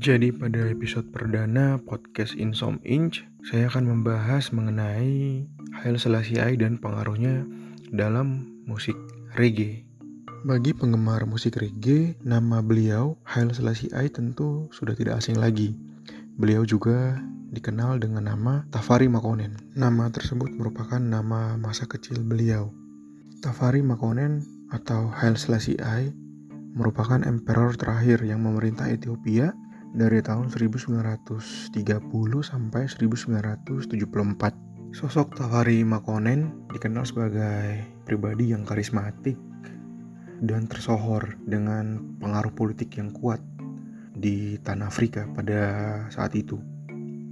Jadi pada episode perdana podcast Insom Inch, saya akan membahas mengenai Haile Selassie dan pengaruhnya dalam musik reggae. Bagi penggemar musik reggae, nama beliau Haile Selassie tentu sudah tidak asing lagi. Beliau juga dikenal dengan nama Tafari Makonnen. Nama tersebut merupakan nama masa kecil beliau. Tafari Makonnen atau Haile Selassie merupakan emperor terakhir yang memerintah Ethiopia dari tahun 1930 sampai 1974. Sosok Tafari Makonnen dikenal sebagai pribadi yang karismatik dan tersohor dengan pengaruh politik yang kuat di tanah Afrika pada saat itu.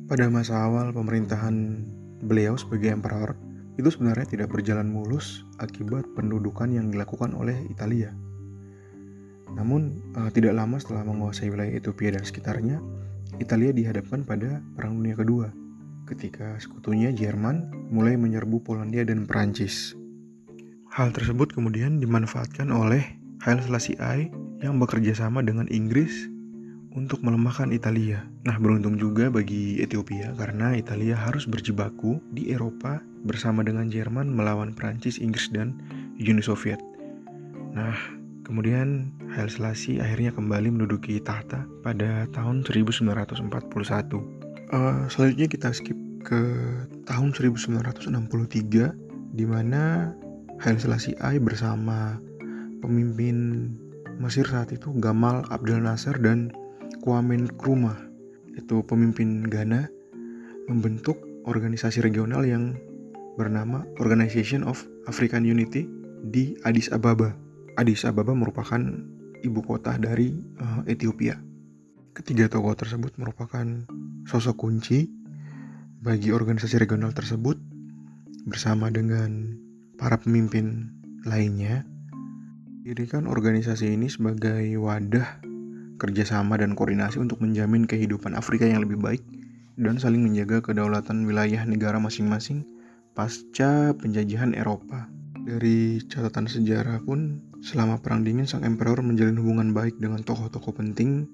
Pada masa awal pemerintahan beliau sebagai emperor, itu sebenarnya tidak berjalan mulus akibat pendudukan yang dilakukan oleh Italia. Namun, uh, tidak lama setelah menguasai wilayah Ethiopia dan sekitarnya, Italia dihadapkan pada Perang Dunia Kedua, ketika sekutunya Jerman mulai menyerbu Polandia dan Perancis. Hal tersebut kemudian dimanfaatkan oleh Haile Selassie I yang bekerja sama dengan Inggris untuk melemahkan Italia. Nah, beruntung juga bagi Ethiopia karena Italia harus berjibaku di Eropa bersama dengan Jerman melawan Perancis, Inggris, dan Uni Soviet. Nah, Kemudian Haile Selassie akhirnya kembali menduduki tahta pada tahun 1941. Uh, selanjutnya kita skip ke tahun 1963 di mana Haile Selassie I bersama pemimpin Mesir saat itu Gamal Abdel Nasser dan Kwame Nkrumah itu pemimpin Ghana membentuk organisasi regional yang bernama Organization of African Unity di Addis Ababa Addis Ababa merupakan ibu kota dari uh, Ethiopia. Ketiga tokoh tersebut merupakan sosok kunci bagi organisasi regional tersebut bersama dengan para pemimpin lainnya. Dirikan organisasi ini sebagai wadah kerjasama dan koordinasi untuk menjamin kehidupan Afrika yang lebih baik dan saling menjaga kedaulatan wilayah negara masing-masing pasca penjajahan Eropa. Dari catatan sejarah pun, selama Perang Dingin sang emperor menjalin hubungan baik dengan tokoh-tokoh penting,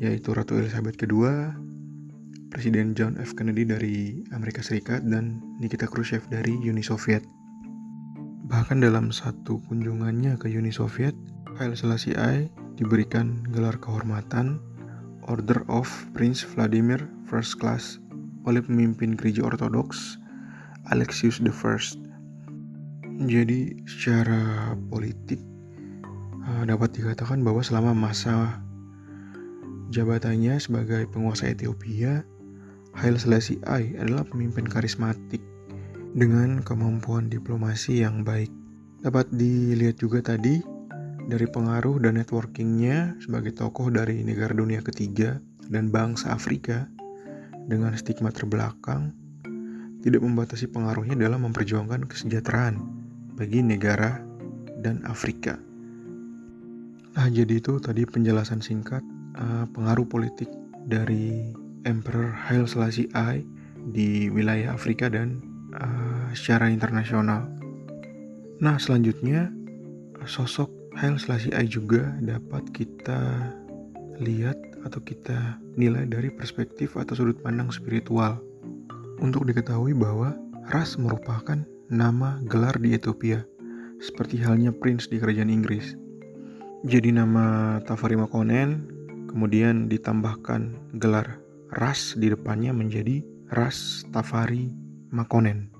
yaitu Ratu Elizabeth II, Presiden John F. Kennedy dari Amerika Serikat, dan Nikita Khrushchev dari Uni Soviet. Bahkan dalam satu kunjungannya ke Uni Soviet, Haile Selassie I diberikan gelar kehormatan Order of Prince Vladimir First Class oleh pemimpin gereja Ortodoks Alexius I jadi secara politik uh, dapat dikatakan bahwa selama masa jabatannya sebagai penguasa Ethiopia, Haile Selassie I adalah pemimpin karismatik dengan kemampuan diplomasi yang baik. Dapat dilihat juga tadi dari pengaruh dan networkingnya sebagai tokoh dari negara dunia ketiga dan bangsa Afrika dengan stigma terbelakang tidak membatasi pengaruhnya dalam memperjuangkan kesejahteraan bagi negara dan Afrika. Nah, jadi itu tadi penjelasan singkat uh, pengaruh politik dari Emperor Haile Selassie I di wilayah Afrika dan uh, secara internasional. Nah, selanjutnya sosok Haile Selassie I juga dapat kita lihat atau kita nilai dari perspektif atau sudut pandang spiritual. Untuk diketahui bahwa ras merupakan nama gelar di Ethiopia, seperti halnya Prince di kerajaan Inggris. Jadi nama Tafari Makonnen kemudian ditambahkan gelar ras di depannya menjadi ras Tafari Makonnen.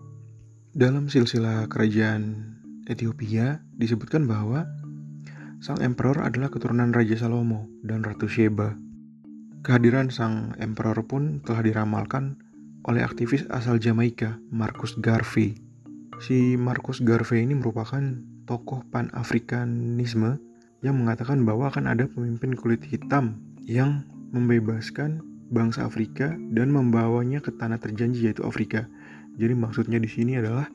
Dalam silsilah kerajaan Ethiopia disebutkan bahwa sang emperor adalah keturunan Raja Salomo dan Ratu Sheba. Kehadiran sang emperor pun telah diramalkan oleh aktivis asal Jamaika, Marcus Garvey. Si Marcus Garvey ini merupakan tokoh pan-Afrikanisme yang mengatakan bahwa akan ada pemimpin kulit hitam yang membebaskan bangsa Afrika dan membawanya ke tanah terjanji yaitu Afrika. Jadi maksudnya di sini adalah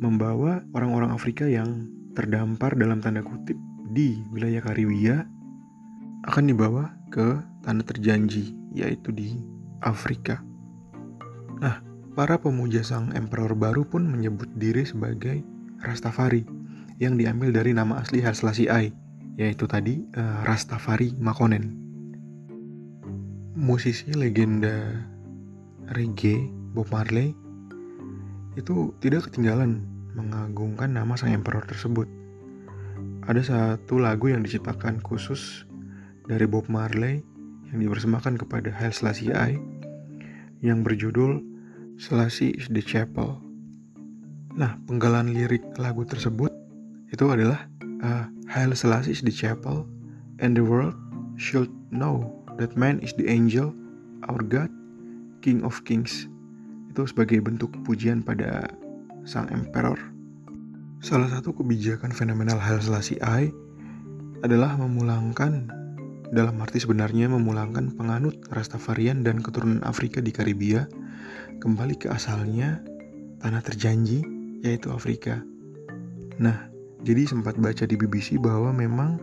membawa orang-orang Afrika yang terdampar dalam tanda kutip di wilayah Kariwia akan dibawa ke tanah terjanji yaitu di Afrika. Nah, Para pemuja sang emperor baru pun menyebut diri sebagai Rastafari yang diambil dari nama asli Haile I, yaitu tadi uh, Rastafari Makonnen. musisi legenda reggae Bob Marley itu tidak ketinggalan mengagungkan nama sang emperor tersebut. Ada satu lagu yang diciptakan khusus dari Bob Marley yang dipersembahkan kepada Haile Selassie I yang berjudul Selassie is the Chapel. Nah, penggalan lirik lagu tersebut itu adalah uh, Haile Selassie is the Chapel and the world should know that man is the angel, our God, King of Kings. Itu sebagai bentuk pujian pada sang emperor. Salah satu kebijakan fenomenal Haile Selassie I adalah memulangkan dalam arti sebenarnya memulangkan penganut Rastafarian dan keturunan Afrika di Karibia kembali ke asalnya tanah terjanji yaitu Afrika. Nah, jadi sempat baca di BBC bahwa memang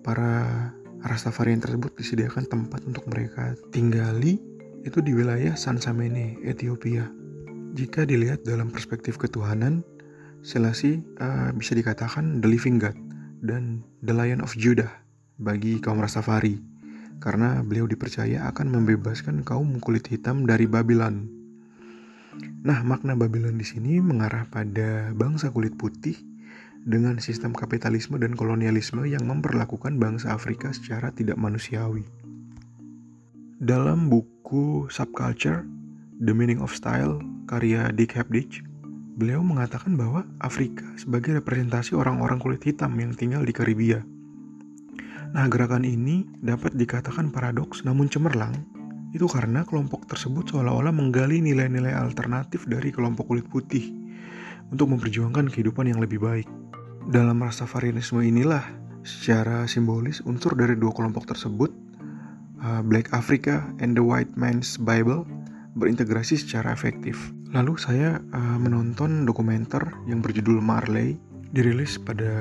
para Rastafarian tersebut disediakan tempat untuk mereka tinggali itu di wilayah Sansamene, Ethiopia. Jika dilihat dalam perspektif ketuhanan, Selassie uh, bisa dikatakan the living God dan the Lion of Judah bagi kaum Rastafari karena beliau dipercaya akan membebaskan kaum kulit hitam dari Babylon. Nah, makna Babylon di sini mengarah pada bangsa kulit putih dengan sistem kapitalisme dan kolonialisme yang memperlakukan bangsa Afrika secara tidak manusiawi. Dalam buku Subculture, The Meaning of Style, karya Dick Hebditch, beliau mengatakan bahwa Afrika sebagai representasi orang-orang kulit hitam yang tinggal di Karibia. Nah, gerakan ini dapat dikatakan paradoks namun cemerlang, itu karena kelompok tersebut seolah-olah menggali nilai-nilai alternatif dari kelompok kulit putih untuk memperjuangkan kehidupan yang lebih baik. Dalam Rastafarianisme inilah secara simbolis unsur dari dua kelompok tersebut, uh, Black Africa and the White Man's Bible, berintegrasi secara efektif. Lalu saya uh, menonton dokumenter yang berjudul Marley, dirilis pada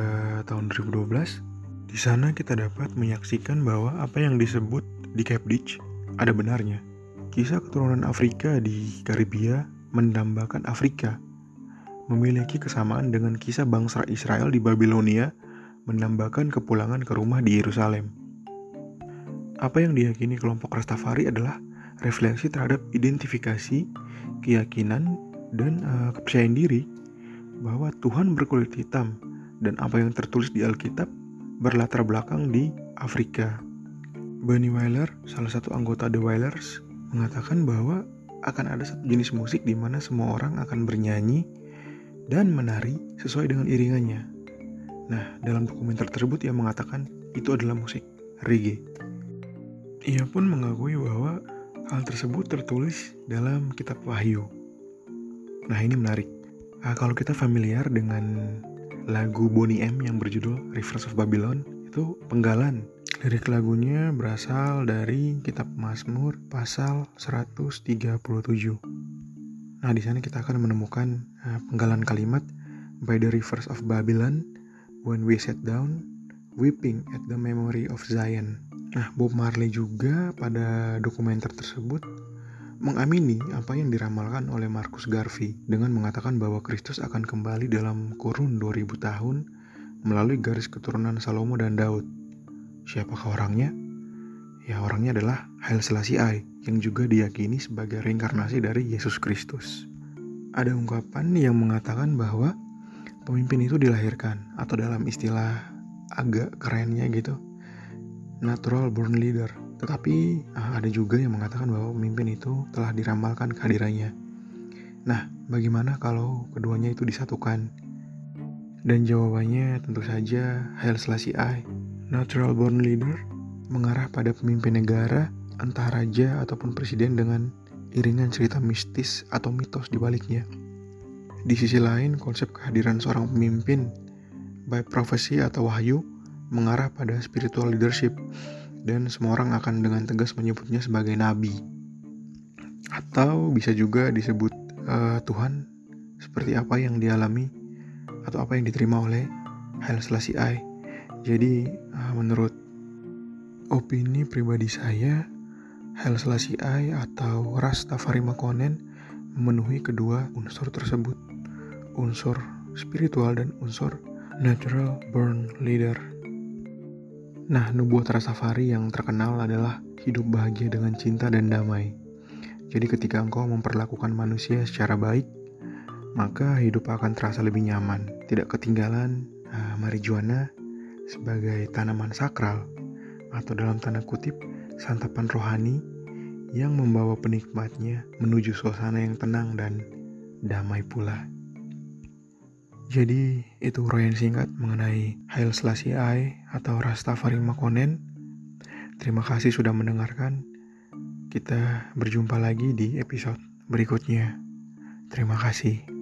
tahun 2012. Di sana kita dapat menyaksikan bahwa apa yang disebut di Ditch ada benarnya. Kisah keturunan Afrika di Karibia mendambakan Afrika memiliki kesamaan dengan kisah bangsa Israel di Babilonia menambahkan kepulangan ke rumah di Yerusalem. Apa yang diyakini kelompok Rastafari adalah refleksi terhadap identifikasi, keyakinan, dan uh, kepercayaan diri bahwa Tuhan berkulit hitam dan apa yang tertulis di Alkitab berlatar belakang di Afrika. Bunny Wailer, salah satu anggota The Wailers, mengatakan bahwa akan ada satu jenis musik di mana semua orang akan bernyanyi dan menari sesuai dengan iringannya. Nah, dalam dokumenter tersebut ia mengatakan itu adalah musik reggae. Ia pun mengakui bahwa hal tersebut tertulis dalam kitab Wahyu. Nah, ini menarik. Nah, kalau kita familiar dengan lagu Bonnie M yang berjudul Rivers of Babylon, itu penggalan. Lirik lagunya berasal dari kitab Mazmur pasal 137. Nah, di sana kita akan menemukan uh, penggalan kalimat by the rivers of Babylon when we sat down weeping at the memory of Zion. Nah, Bob Marley juga pada dokumenter tersebut mengamini apa yang diramalkan oleh Marcus Garvey dengan mengatakan bahwa Kristus akan kembali dalam kurun 2000 tahun melalui garis keturunan Salomo dan Daud. Siapakah orangnya? Ya orangnya adalah Haile Selassie I yang juga diyakini sebagai reinkarnasi dari Yesus Kristus. Ada ungkapan yang mengatakan bahwa pemimpin itu dilahirkan atau dalam istilah agak kerennya gitu natural born leader. Tetapi ah, ada juga yang mengatakan bahwa pemimpin itu telah diramalkan kehadirannya. Nah, bagaimana kalau keduanya itu disatukan? Dan jawabannya tentu saja Haile Selassie I, natural born leader mengarah pada pemimpin negara, entah raja ataupun presiden dengan iringan cerita mistis atau mitos di baliknya. Di sisi lain, konsep kehadiran seorang pemimpin, baik profesi atau wahyu, mengarah pada spiritual leadership, dan semua orang akan dengan tegas menyebutnya sebagai nabi. Atau bisa juga disebut uh, Tuhan, seperti apa yang dialami atau apa yang diterima oleh Haile Selassie I. Jadi, uh, menurut opini pribadi saya, Haile Selassie I atau Rastafari Makonnen memenuhi kedua unsur tersebut, unsur spiritual dan unsur natural born leader. Nah, nubuat Rastafari yang terkenal adalah hidup bahagia dengan cinta dan damai. Jadi ketika engkau memperlakukan manusia secara baik, maka hidup akan terasa lebih nyaman. Tidak ketinggalan uh, marijuana sebagai tanaman sakral atau dalam tanda kutip santapan rohani yang membawa penikmatnya menuju suasana yang tenang dan damai pula. Jadi itu uraian singkat mengenai Hail Selassie I atau Rastafari Makonnen. Terima kasih sudah mendengarkan. Kita berjumpa lagi di episode berikutnya. Terima kasih.